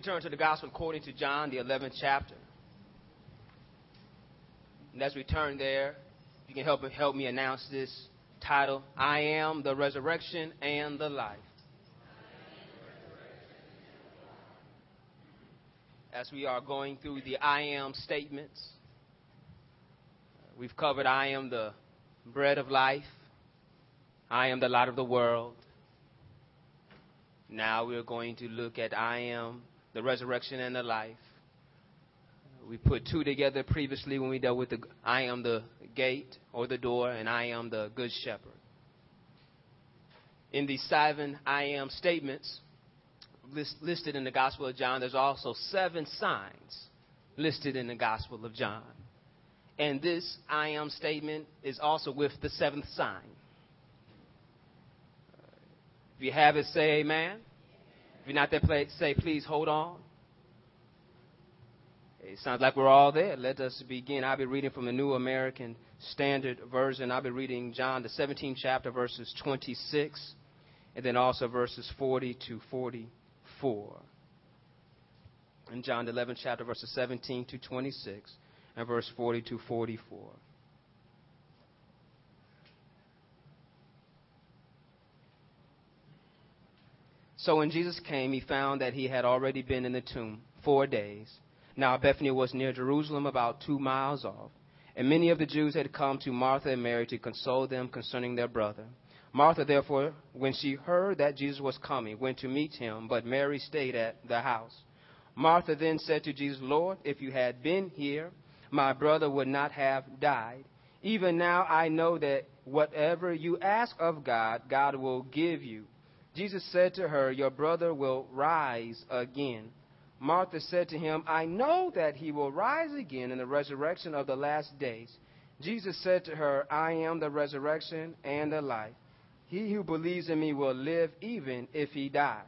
can turn to the Gospel according to John, the 11th chapter. And as we turn there, you can help, help me announce this title I am the resurrection and the life. As we are going through the I am statements, we've covered I am the bread of life, I am the light of the world. Now we're going to look at I am the resurrection and the life. We put two together previously when we dealt with the I am the gate or the door, and I am the good shepherd. In these seven I am statements list, listed in the Gospel of John, there's also seven signs listed in the Gospel of John. And this I am statement is also with the seventh sign. If you have it, say amen. If you're not there, say please hold on. It sounds like we're all there. Let us begin. I'll be reading from the New American Standard Version. I'll be reading John, the 17th chapter, verses 26, and then also verses 40 to 44. In John, the 11th chapter, verses 17 to 26, and verse 40 to 44. So when Jesus came, he found that he had already been in the tomb four days. Now Bethany was near Jerusalem, about two miles off. And many of the Jews had come to Martha and Mary to console them concerning their brother. Martha, therefore, when she heard that Jesus was coming, went to meet him, but Mary stayed at the house. Martha then said to Jesus, Lord, if you had been here, my brother would not have died. Even now I know that whatever you ask of God, God will give you. Jesus said to her, Your brother will rise again. Martha said to him, I know that he will rise again in the resurrection of the last days. Jesus said to her, I am the resurrection and the life. He who believes in me will live even if he dies.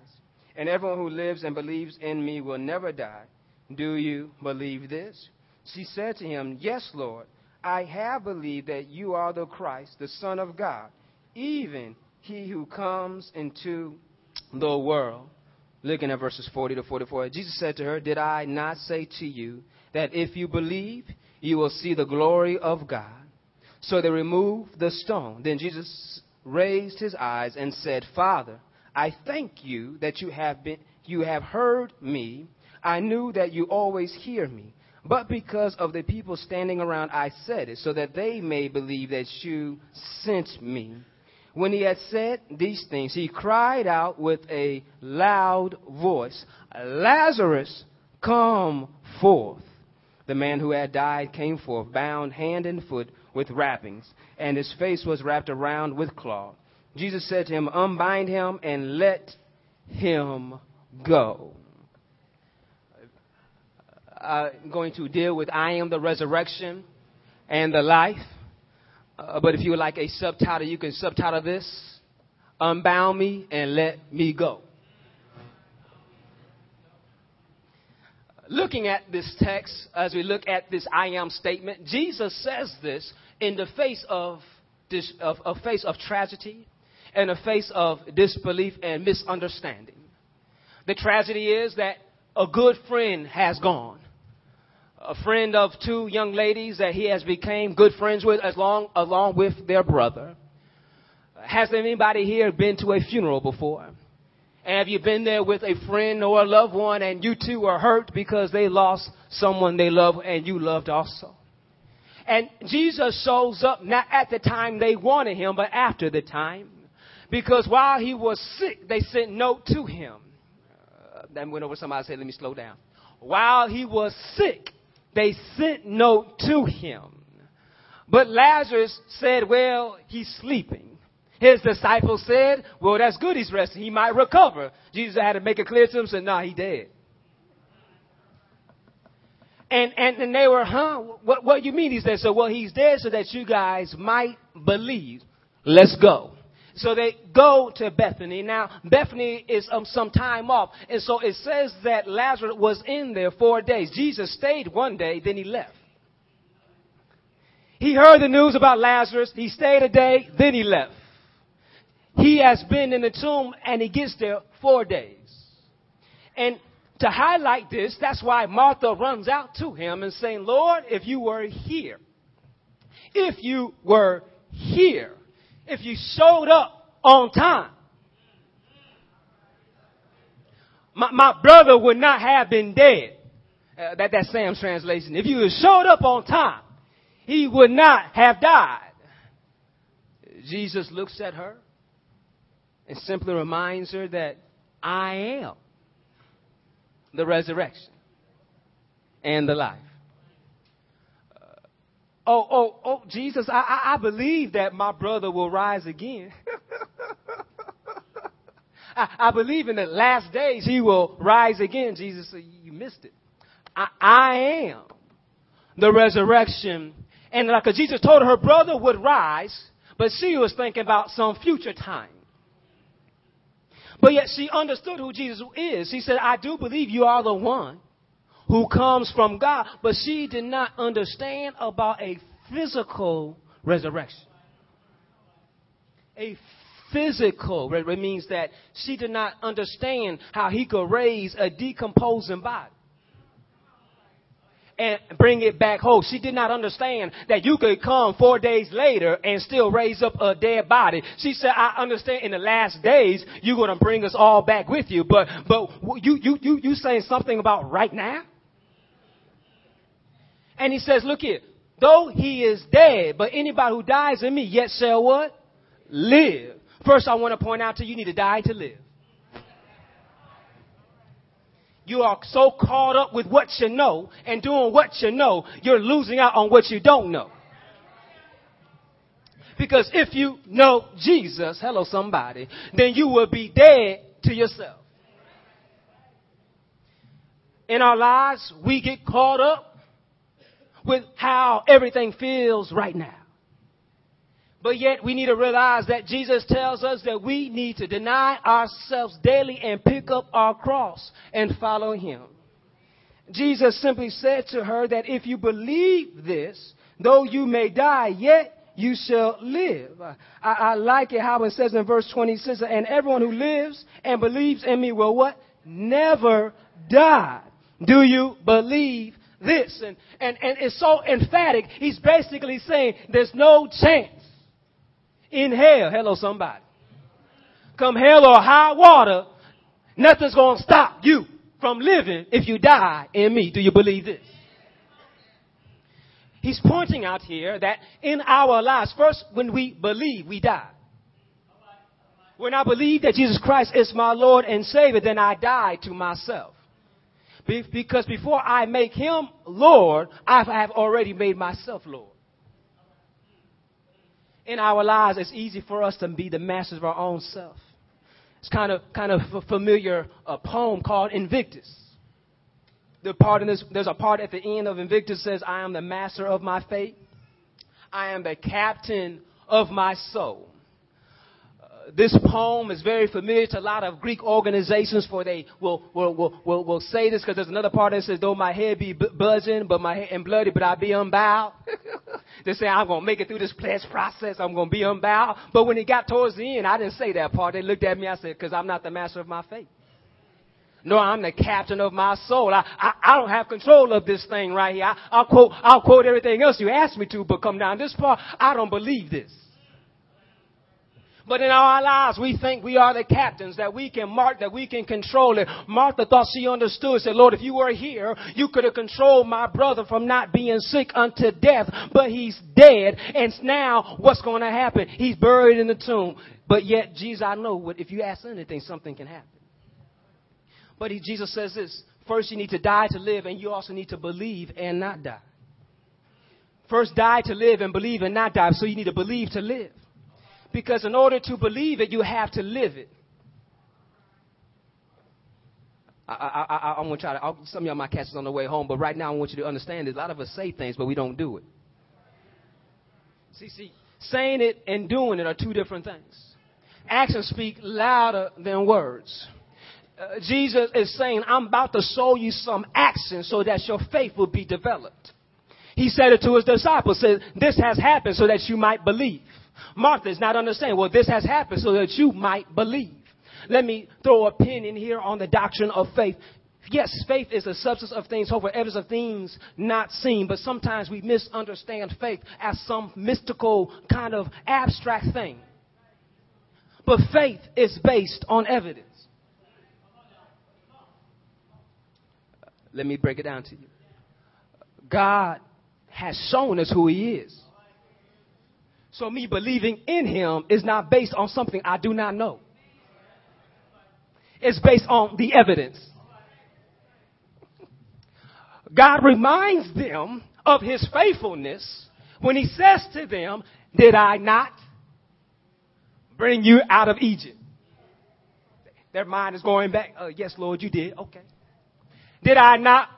And everyone who lives and believes in me will never die. Do you believe this? She said to him, Yes, Lord. I have believed that you are the Christ, the Son of God, even he who comes into the world. Looking at verses 40 to 44, Jesus said to her, Did I not say to you that if you believe, you will see the glory of God? So they removed the stone. Then Jesus raised his eyes and said, Father, I thank you that you have been you have heard me. I knew that you always hear me. But because of the people standing around, I said it, so that they may believe that you sent me. When he had said these things, he cried out with a loud voice, Lazarus, come forth. The man who had died came forth, bound hand and foot with wrappings, and his face was wrapped around with cloth. Jesus said to him, Unbind him and let him go. I'm going to deal with I am the resurrection and the life. Uh, but if you would like a subtitle, you can subtitle this Unbound Me and Let Me Go. Looking at this text, as we look at this I am statement, Jesus says this in the face of, this, of, of face of tragedy and a face of disbelief and misunderstanding. The tragedy is that a good friend has gone a friend of two young ladies that he has become good friends with as long, along with their brother. Has anybody here been to a funeral before? And have you been there with a friend or a loved one and you too are hurt because they lost someone they love and you loved also? And Jesus shows up not at the time they wanted him, but after the time. Because while he was sick, they sent note to him. Uh, then went over somebody said, let me slow down. While he was sick, they sent note to him. But Lazarus said, well, he's sleeping. His disciples said, well, that's good. He's resting. He might recover. Jesus had to make it clear to them, said, nah, he dead. And, and, and they were, huh? What, what do you mean? He said, so, well, he's dead so that you guys might believe. Let's go. So they go to Bethany. Now, Bethany is um, some time off. And so it says that Lazarus was in there four days. Jesus stayed one day, then he left. He heard the news about Lazarus. He stayed a day, then he left. He has been in the tomb and he gets there four days. And to highlight this, that's why Martha runs out to him and saying, Lord, if you were here, if you were here, if you showed up on time, my, my brother would not have been dead. Uh, that, that's Sam's translation. If you had showed up on time, he would not have died. Jesus looks at her and simply reminds her that I am the resurrection and the life. Oh, oh, oh, Jesus, I, I, I believe that my brother will rise again. I, I, believe in the last days he will rise again. Jesus said, You missed it. I, I am the resurrection. And like Jesus told her, her brother would rise, but she was thinking about some future time. But yet she understood who Jesus is. She said, I do believe you are the one who comes from God. But she did not understand about a physical resurrection. A physical, it means that she did not understand how he could raise a decomposing body and bring it back home. She did not understand that you could come four days later and still raise up a dead body. She said, I understand in the last days you're going to bring us all back with you, but, but you, you, you, you saying something about right now? And he says, look here, though he is dead, but anybody who dies in me yet shall what? Live. First, I want to point out to you, you need to die to live. You are so caught up with what you know and doing what you know, you're losing out on what you don't know. Because if you know Jesus, hello somebody, then you will be dead to yourself. In our lives, we get caught up with how everything feels right now. But yet we need to realize that Jesus tells us that we need to deny ourselves daily and pick up our cross and follow him. Jesus simply said to her that if you believe this, though you may die, yet you shall live. I, I like it how it says in verse 26, and everyone who lives and believes in me will what? Never die. Do you believe this? And, and, and it's so emphatic. He's basically saying there's no chance in hell. Hello, somebody. Come hell or high water, nothing's going to stop you from living if you die in me. Do you believe this? He's pointing out here that in our lives, first, when we believe, we die. When I believe that Jesus Christ is my Lord and Savior, then I die to myself. Because before I make Him Lord, I have already made myself Lord in our lives, it's easy for us to be the masters of our own self. It's kind of kind of a familiar a poem called Invictus. The part in this, there's a part at the end of Invictus says, "I am the master of my fate. I am the captain of my soul." This poem is very familiar to a lot of Greek organizations for they will, will, will, will, will say this because there's another part that says, though my head be buzzing but my head and bloody, but I be unbowed. they say, I'm going to make it through this pledge process. I'm going to be unbowed. But when it got towards the end, I didn't say that part. They looked at me. I said, because I'm not the master of my fate. No, I'm the captain of my soul. I, I, I don't have control of this thing right here. I, I'll quote, I'll quote everything else you asked me to, but come down this part, I don't believe this. But in our lives, we think we are the captains, that we can mark, that we can control it. Martha thought she understood, said, Lord, if you were here, you could have controlled my brother from not being sick unto death, but he's dead. And now what's going to happen? He's buried in the tomb. But yet, Jesus, I know what, if you ask anything, something can happen. But he, Jesus says this, first you need to die to live, and you also need to believe and not die. First die to live and believe and not die. So you need to believe to live. Because in order to believe it, you have to live it. I, I, I, I'm going to try to, I'll, some of y'all might catch this on the way home, but right now I want you to understand that a lot of us say things, but we don't do it. See, see, saying it and doing it are two different things. Actions speak louder than words. Uh, Jesus is saying, I'm about to show you some action so that your faith will be developed. He said it to his disciples, said, this has happened so that you might believe. Martha is not understanding. Well, this has happened so that you might believe. Let me throw a pin in here on the doctrine of faith. Yes, faith is the substance of things, hope for evidence of things not seen, but sometimes we misunderstand faith as some mystical kind of abstract thing. But faith is based on evidence. Let me break it down to you. God has shown us who He is. So, me believing in Him is not based on something I do not know, it's based on the evidence. God reminds them of His faithfulness when He says to them, Did I not bring you out of Egypt? Their mind is going back, uh, Yes, Lord, you did. Okay. Did I not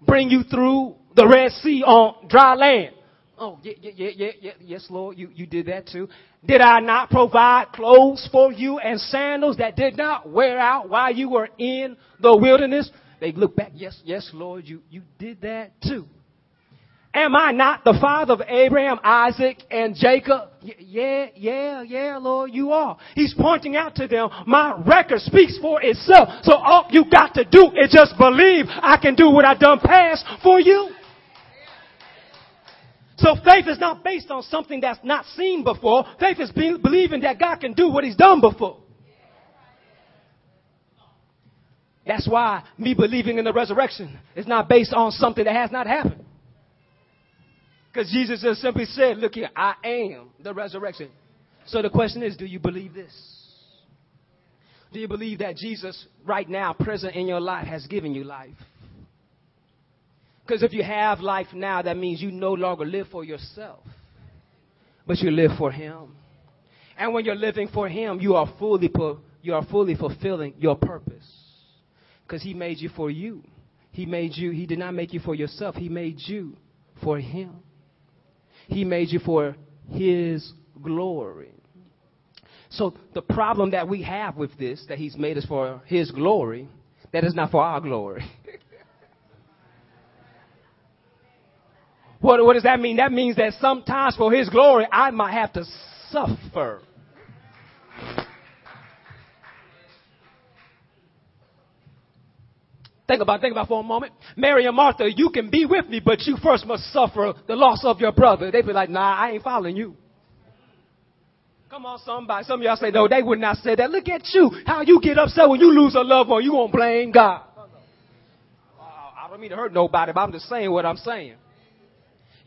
bring you through the Red Sea on dry land? Oh, yeah, yeah, yeah, yeah, yes, Lord, you, you did that too. Did I not provide clothes for you and sandals that did not wear out while you were in the wilderness? They look back, yes, yes, Lord, you, you did that too. Am I not the father of Abraham, Isaac, and Jacob? Y- yeah, yeah, yeah, Lord, you are. He's pointing out to them, my record speaks for itself. So all you got to do is just believe I can do what I done past for you. So faith is not based on something that's not seen before. Faith is be- believing that God can do what he's done before. That's why me believing in the resurrection is not based on something that has not happened. Because Jesus just simply said, look here, I am the resurrection. So the question is, do you believe this? Do you believe that Jesus right now, present in your life, has given you life? Because if you have life now, that means you no longer live for yourself, but you live for Him. And when you're living for Him, you are fully, you are fully fulfilling your purpose. Because He made you for you. He made you, He did not make you for yourself, He made you for Him. He made you for His glory. So the problem that we have with this, that He's made us for His glory, that is not for our glory. what, what does that mean? That means that sometimes for His glory, I might have to suffer. Think about, think about for a moment. Mary and Martha, you can be with me, but you first must suffer the loss of your brother. They'd be like, nah, I ain't following you. Come on, somebody. Some of y'all say, no, they would not say that. Look at you. How you get upset when you lose a loved one. You gonna blame God. I don't mean to hurt nobody, but I'm just saying what I'm saying.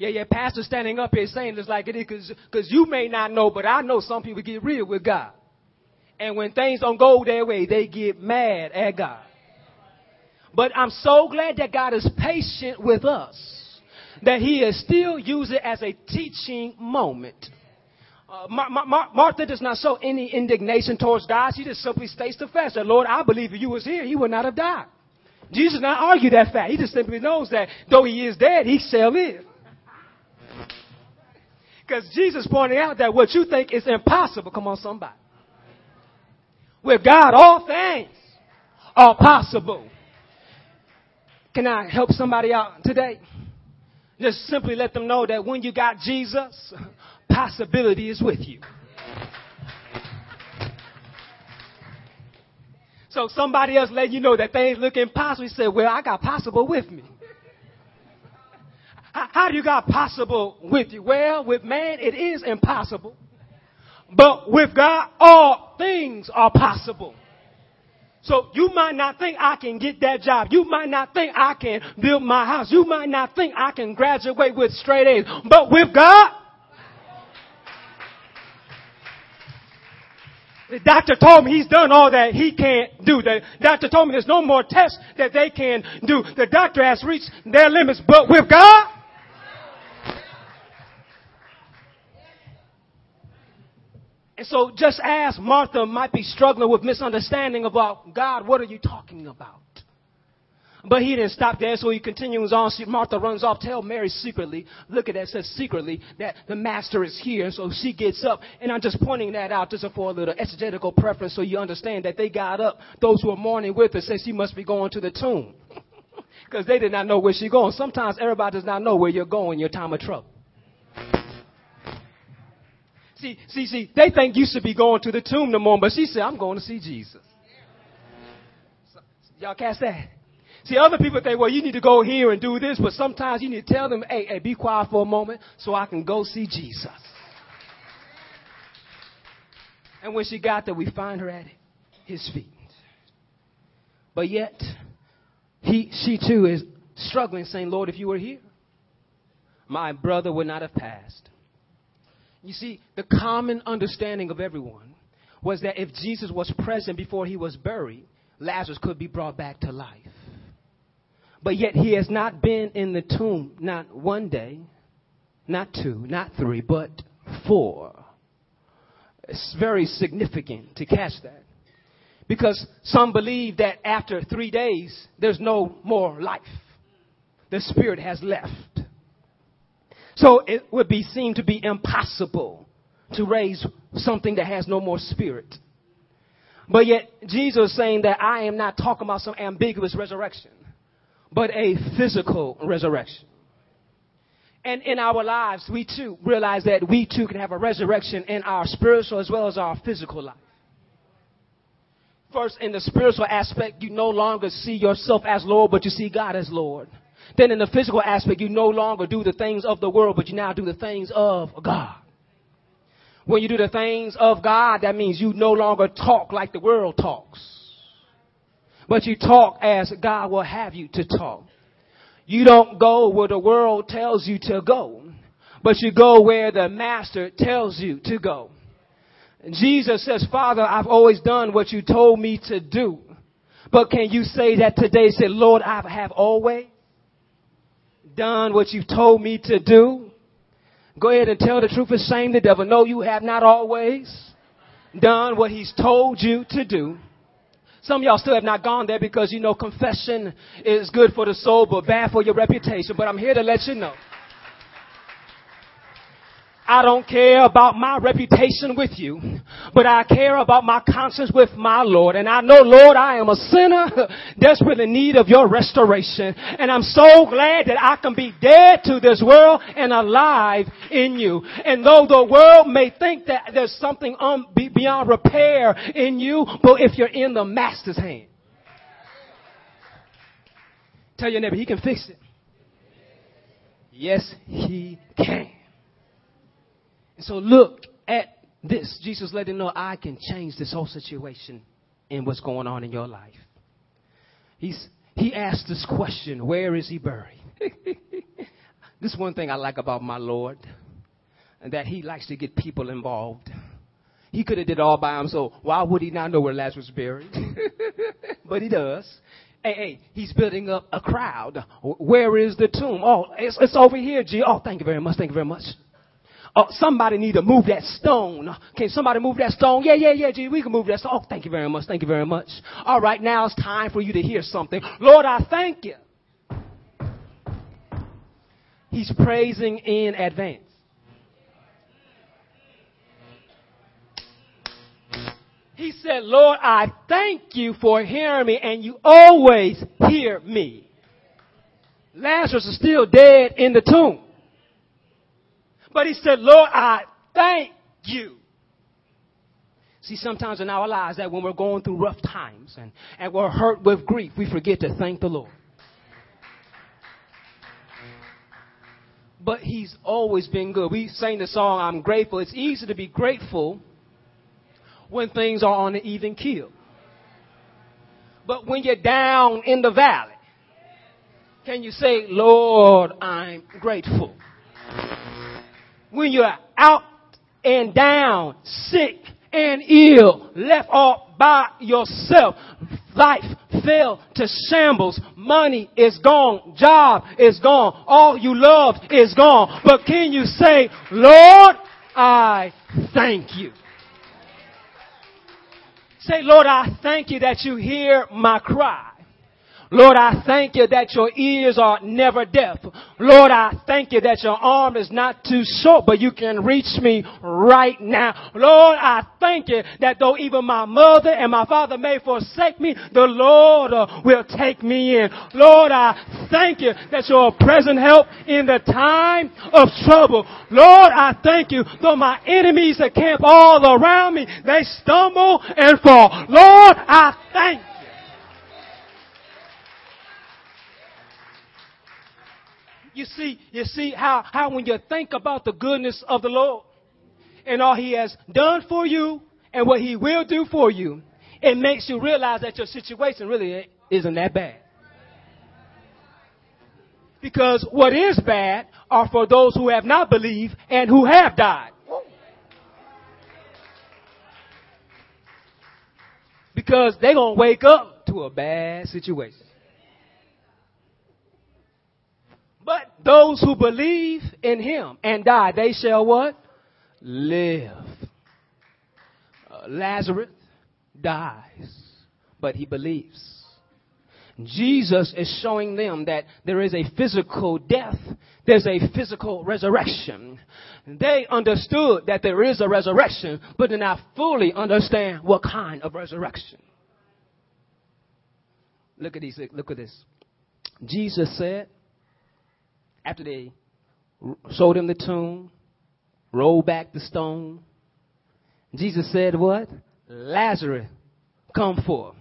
Yeah, yeah, pastor standing up here saying this like it is because cause you may not know, but I know some people get real with God. And when things don't go their way, they get mad at God. But I'm so glad that God is patient with us, that He is still using it as a teaching moment. Uh, Mar- Mar- Martha does not show any indignation towards God. She just simply states the fact that, Lord, I believe if you was here, he would not have died. Jesus does not argue that fact. He just simply knows that though he is dead, he shall live. Because Jesus pointing out that what you think is impossible, come on somebody. With God, all things are possible. Can I help somebody out today? Just simply let them know that when you got Jesus, possibility is with you. So somebody else let you know that things look impossible. You say, well, I got possible with me. How do you got possible with you? Well, with man, it is impossible. But with God, all things are possible. So you might not think I can get that job. You might not think I can build my house. You might not think I can graduate with straight A's. But with God, the doctor told me he's done all that he can't do. The doctor told me there's no more tests that they can do. The doctor has reached their limits. But with God, And so just as Martha might be struggling with misunderstanding about God, what are you talking about? But he didn't stop there, so he continues on. Martha runs off, tell Mary secretly. Look at that, says secretly that the master is here. So she gets up, and I'm just pointing that out just for a little exegetical preference so you understand that they got up. Those who are mourning with her say she must be going to the tomb. Because they did not know where she going. Sometimes everybody does not know where you're going in your time of trouble. See, see, see, they think you should be going to the tomb no more, but she said, I'm going to see Jesus. So, y'all catch that? See, other people think, well, you need to go here and do this, but sometimes you need to tell them, hey, hey, be quiet for a moment so I can go see Jesus. And when she got there, we find her at his feet. But yet, he, she too is struggling, saying, Lord, if you were here, my brother would not have passed. You see, the common understanding of everyone was that if Jesus was present before he was buried, Lazarus could be brought back to life. But yet he has not been in the tomb, not one day, not two, not three, but four. It's very significant to catch that. Because some believe that after three days, there's no more life. The spirit has left. So it would be seen to be impossible to raise something that has no more spirit. But yet Jesus is saying that I am not talking about some ambiguous resurrection, but a physical resurrection. And in our lives, we too realize that we too can have a resurrection in our spiritual as well as our physical life. First, in the spiritual aspect, you no longer see yourself as Lord, but you see God as Lord. Then in the physical aspect, you no longer do the things of the world, but you now do the things of God. When you do the things of God, that means you no longer talk like the world talks. But you talk as God will have you to talk. You don't go where the world tells you to go, but you go where the master tells you to go. Jesus says, Father, I've always done what you told me to do. But can you say that today? Say, Lord, I have always done what you've told me to do. Go ahead and tell the truth and shame the devil. No, you have not always done what he's told you to do. Some of y'all still have not gone there because you know confession is good for the soul but bad for your reputation. But I'm here to let you know I don't care about my reputation with you, but I care about my conscience with my Lord. And I know, Lord, I am a sinner desperately in need of your restoration. And I'm so glad that I can be dead to this world and alive in you. And though the world may think that there's something un- beyond repair in you, but if you're in the master's hand, tell your neighbor, he can fix it. Yes, he can. And so look at this. Jesus letting know I can change this whole situation and what's going on in your life. He's, he asked this question, where is he buried? this is one thing I like about my Lord, that he likes to get people involved. He could have did all by himself. Why would he not know where Lazarus was buried? but he does. Hey, hey, he's building up a crowd. Where is the tomb? Oh, it's, it's over here, G. Oh, thank you very much. Thank you very much. Oh, somebody need to move that stone. Can somebody move that stone? Yeah, yeah, yeah, G, we can move that stone. Oh, thank you very much. Thank you very much. All right, now it's time for you to hear something. Lord, I thank you. He's praising in advance. He said, Lord, I thank you for hearing me, and you always hear me. Lazarus is still dead in the tomb. But he said, Lord, I thank you. See, sometimes in our lives that when we're going through rough times and, and we're hurt with grief, we forget to thank the Lord. But he's always been good. We sang the song, I'm grateful. It's easy to be grateful when things are on an even keel. But when you're down in the valley, can you say, Lord, I'm grateful? When you're out and down, sick and ill, left all by yourself, life fell to shambles, money is gone, job is gone, all you loved is gone. But can you say, Lord, I thank you? Say, Lord, I thank you that you hear my cry. Lord, I thank you that your ears are never deaf. Lord, I thank you that your arm is not too short, but you can reach me right now. Lord, I thank you that though even my mother and my father may forsake me, the Lord uh, will take me in. Lord, I thank you that you're a present help in the time of trouble. Lord, I thank you though my enemies that camp all around me, they stumble and fall. Lord, I thank You see, you see how, how when you think about the goodness of the Lord and all he has done for you and what he will do for you, it makes you realize that your situation really isn't that bad. Because what is bad are for those who have not believed and who have died. Because they're going to wake up to a bad situation. But those who believe in him and die, they shall what? Live. Uh, Lazarus dies, but he believes. Jesus is showing them that there is a physical death, there's a physical resurrection. They understood that there is a resurrection, but did not fully understand what kind of resurrection. Look at these, look at this. Jesus said, after they showed him the tomb, rolled back the stone, Jesus said, What? Lazarus, come forth.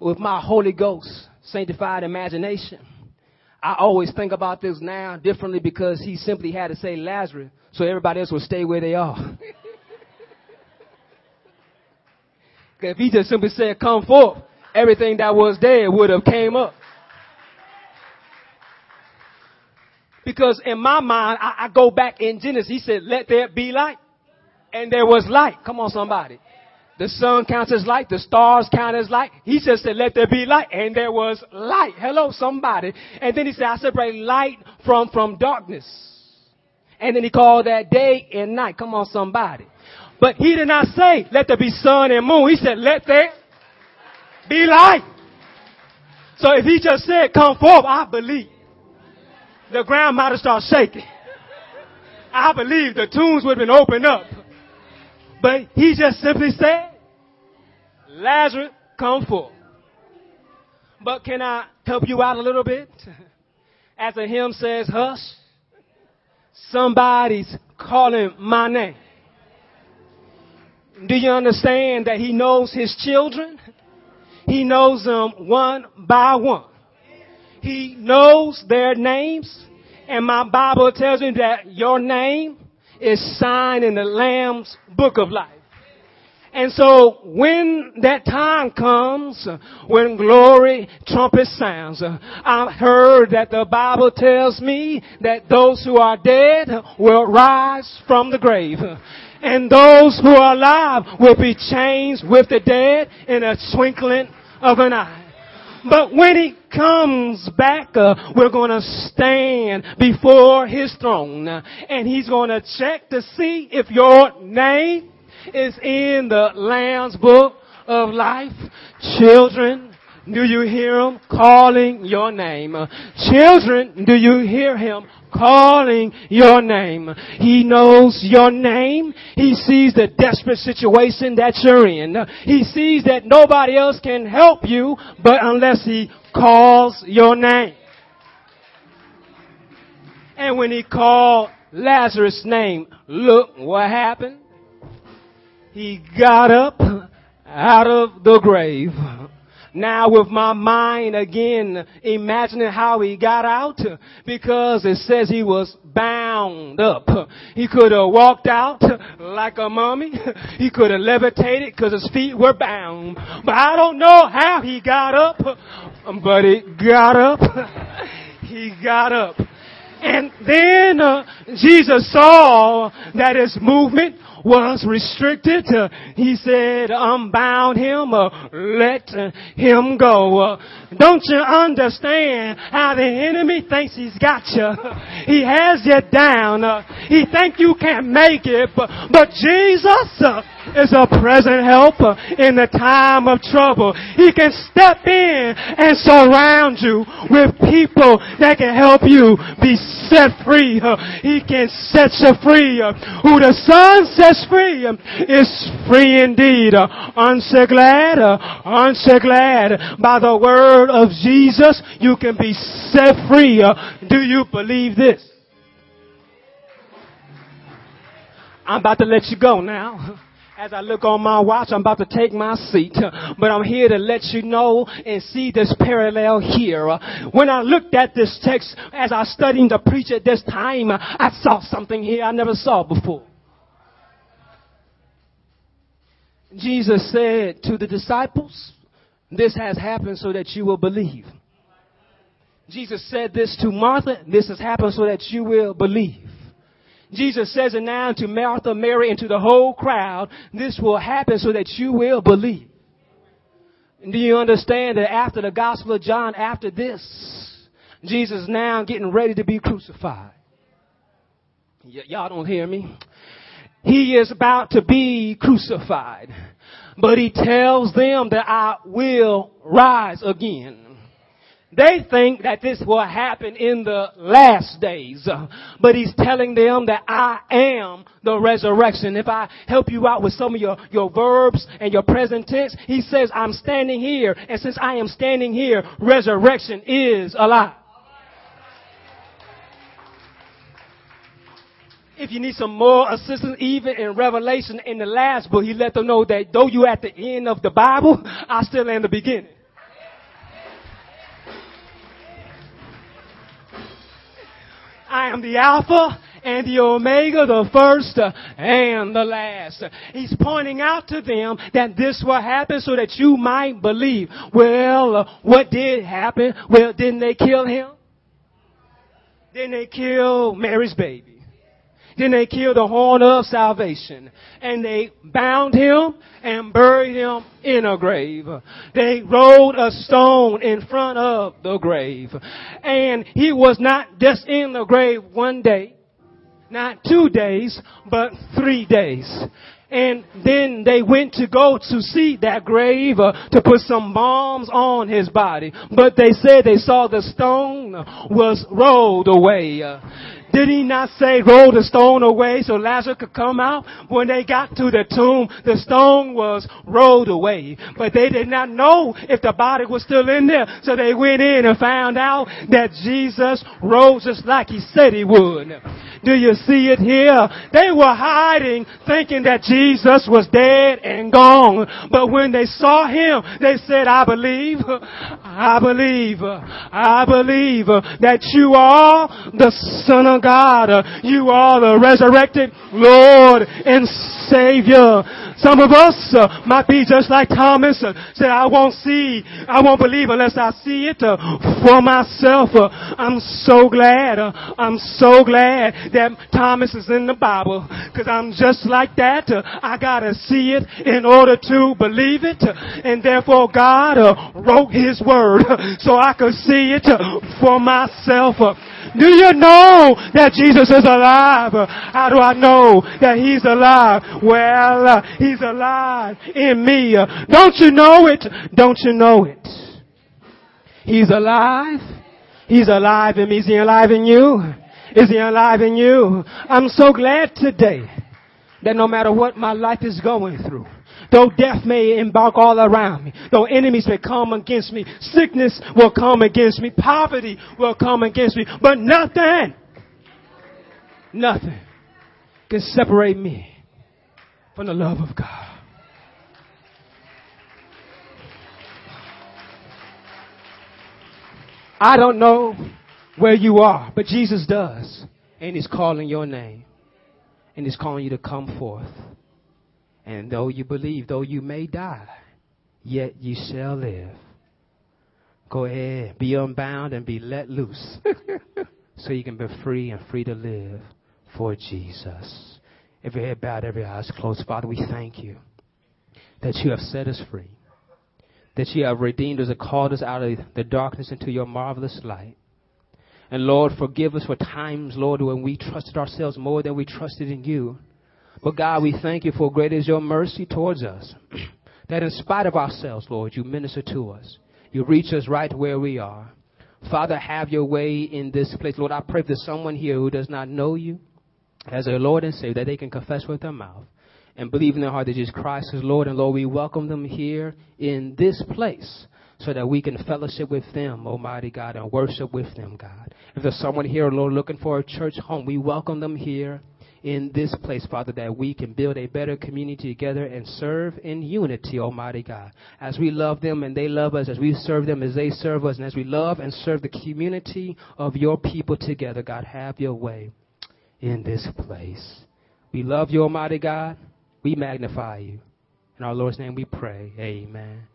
With my Holy Ghost, sanctified imagination, I always think about this now differently because he simply had to say Lazarus so everybody else would stay where they are. if he just simply said, Come forth, everything that was dead would have came up. Because in my mind, I, I go back in Genesis. He said, let there be light. And there was light. Come on, somebody. The sun counts as light. The stars count as light. He just said, let there be light. And there was light. Hello, somebody. And then he said, I separate light from, from darkness. And then he called that day and night. Come on, somebody. But he did not say, let there be sun and moon. He said, let there be light. So if he just said, come forth, I believe the ground might have started shaking. I believe the tombs would have been opened up. But he just simply said, Lazarus, come forth. But can I help you out a little bit? As the hymn says, hush. Somebody's calling my name. Do you understand that he knows his children? He knows them one by one. He knows their names. And my Bible tells me that your name is signed in the Lamb's book of life. And so when that time comes, when glory trumpet sounds, I've heard that the Bible tells me that those who are dead will rise from the grave. And those who are alive will be changed with the dead in a twinkling of an eye. But when he comes back, uh, we're going to stand before his throne and he's going to check to see if your name is in the Lamb's book of life. Children, do you hear him calling your name? Children, do you hear him calling your name. He knows your name. He sees the desperate situation that you're in. He sees that nobody else can help you but unless he calls your name. And when he called Lazarus' name, look what happened. He got up out of the grave. Now with my mind again imagining how he got out because it says he was bound up. He could have walked out like a mummy. He could have levitated because his feet were bound. But I don't know how he got up, but he got up. He got up. And then uh, Jesus saw that his movement was restricted. Uh, he said, unbound him, uh, let uh, him go. Uh, don't you understand how the enemy thinks he's got you? He has you down. Uh, he think you can't make it, but, but Jesus uh, is a present helper in the time of trouble. He can step in and surround you with people that can help you be set free. He can set you free. Who the Son sets free is free indeed. Aren't you glad? Aren't you glad? By the word of Jesus, you can be set free. Do you believe this? I'm about to let you go now. As I look on my watch, I'm about to take my seat, but I'm here to let you know and see this parallel here. When I looked at this text as I studied to preach at this time, I saw something here I never saw before. Jesus said to the disciples, this has happened so that you will believe. Jesus said this to Martha, this has happened so that you will believe. Jesus says it now to Martha, Mary, and to the whole crowd, this will happen so that you will believe. And do you understand that after the Gospel of John, after this, Jesus now getting ready to be crucified? Y- y'all don't hear me? He is about to be crucified. But he tells them that I will rise again. They think that this will happen in the last days. But he's telling them that I am the resurrection. If I help you out with some of your, your verbs and your present tense, he says, I'm standing here. And since I am standing here, resurrection is alive. If you need some more assistance, even in Revelation in the last book, he let them know that though you're at the end of the Bible, I still am the beginning. I am the Alpha and the Omega, the first and the last. He's pointing out to them that this will happen so that you might believe. Well, what did happen? Well, didn't they kill him? Didn't they kill Mary's baby? Then they killed the horn of salvation. And they bound him and buried him in a grave. They rolled a stone in front of the grave. And he was not just in the grave one day, not two days, but three days. And then they went to go to see that grave uh, to put some balms on his body. But they said they saw the stone was rolled away. Uh, did he not say roll the stone away so Lazarus could come out? When they got to the tomb, the stone was rolled away. But they did not know if the body was still in there. So they went in and found out that Jesus rose just like he said he would. Do you see it here? They were hiding thinking that Jesus was dead and gone. But when they saw him, they said, I believe, I believe, I believe that you are the son of God. You are the resurrected Lord and Savior. Some of us uh, might be just like Thomas, uh, said, I won't see, I won't believe unless I see it uh, for myself. I'm so glad, I'm so glad that Thomas is in the Bible, cause I'm just like that. Uh, I gotta see it in order to believe it, and therefore God wrote His Word so I could see it for myself. Do you know that Jesus is alive? How do I know that He's alive? Well, uh, He's alive in me. Don't you know it? Don't you know it? He's alive. He's alive in me. Is He alive in you? Is He alive in you? I'm so glad today that no matter what my life is going through, Though death may embark all around me, though enemies may come against me, sickness will come against me, poverty will come against me, but nothing, nothing can separate me from the love of God. I don't know where you are, but Jesus does. And He's calling your name. And He's calling you to come forth. And though you believe, though you may die, yet you shall live. Go ahead, be unbound and be let loose so you can be free and free to live for Jesus. Every head bowed, every eyes closed. Father, we thank you that you have set us free, that you have redeemed us and called us out of the darkness into your marvelous light. And Lord, forgive us for times, Lord, when we trusted ourselves more than we trusted in you. But God, we thank you for great is your mercy towards us. that in spite of ourselves, Lord, you minister to us. You reach us right where we are. Father, have your way in this place. Lord, I pray for someone here who does not know you as their Lord and Savior, that they can confess with their mouth and believe in their heart that Jesus Christ is Lord. And Lord, we welcome them here in this place so that we can fellowship with them, Almighty God, and worship with them, God. If there's someone here, Lord, looking for a church home, we welcome them here in this place, Father, that we can build a better community together and serve in unity, Almighty God. As we love them and they love us, as we serve them as they serve us, and as we love and serve the community of your people together, God, have your way in this place. We love you, Almighty God. We magnify you. In our Lord's name we pray. Amen.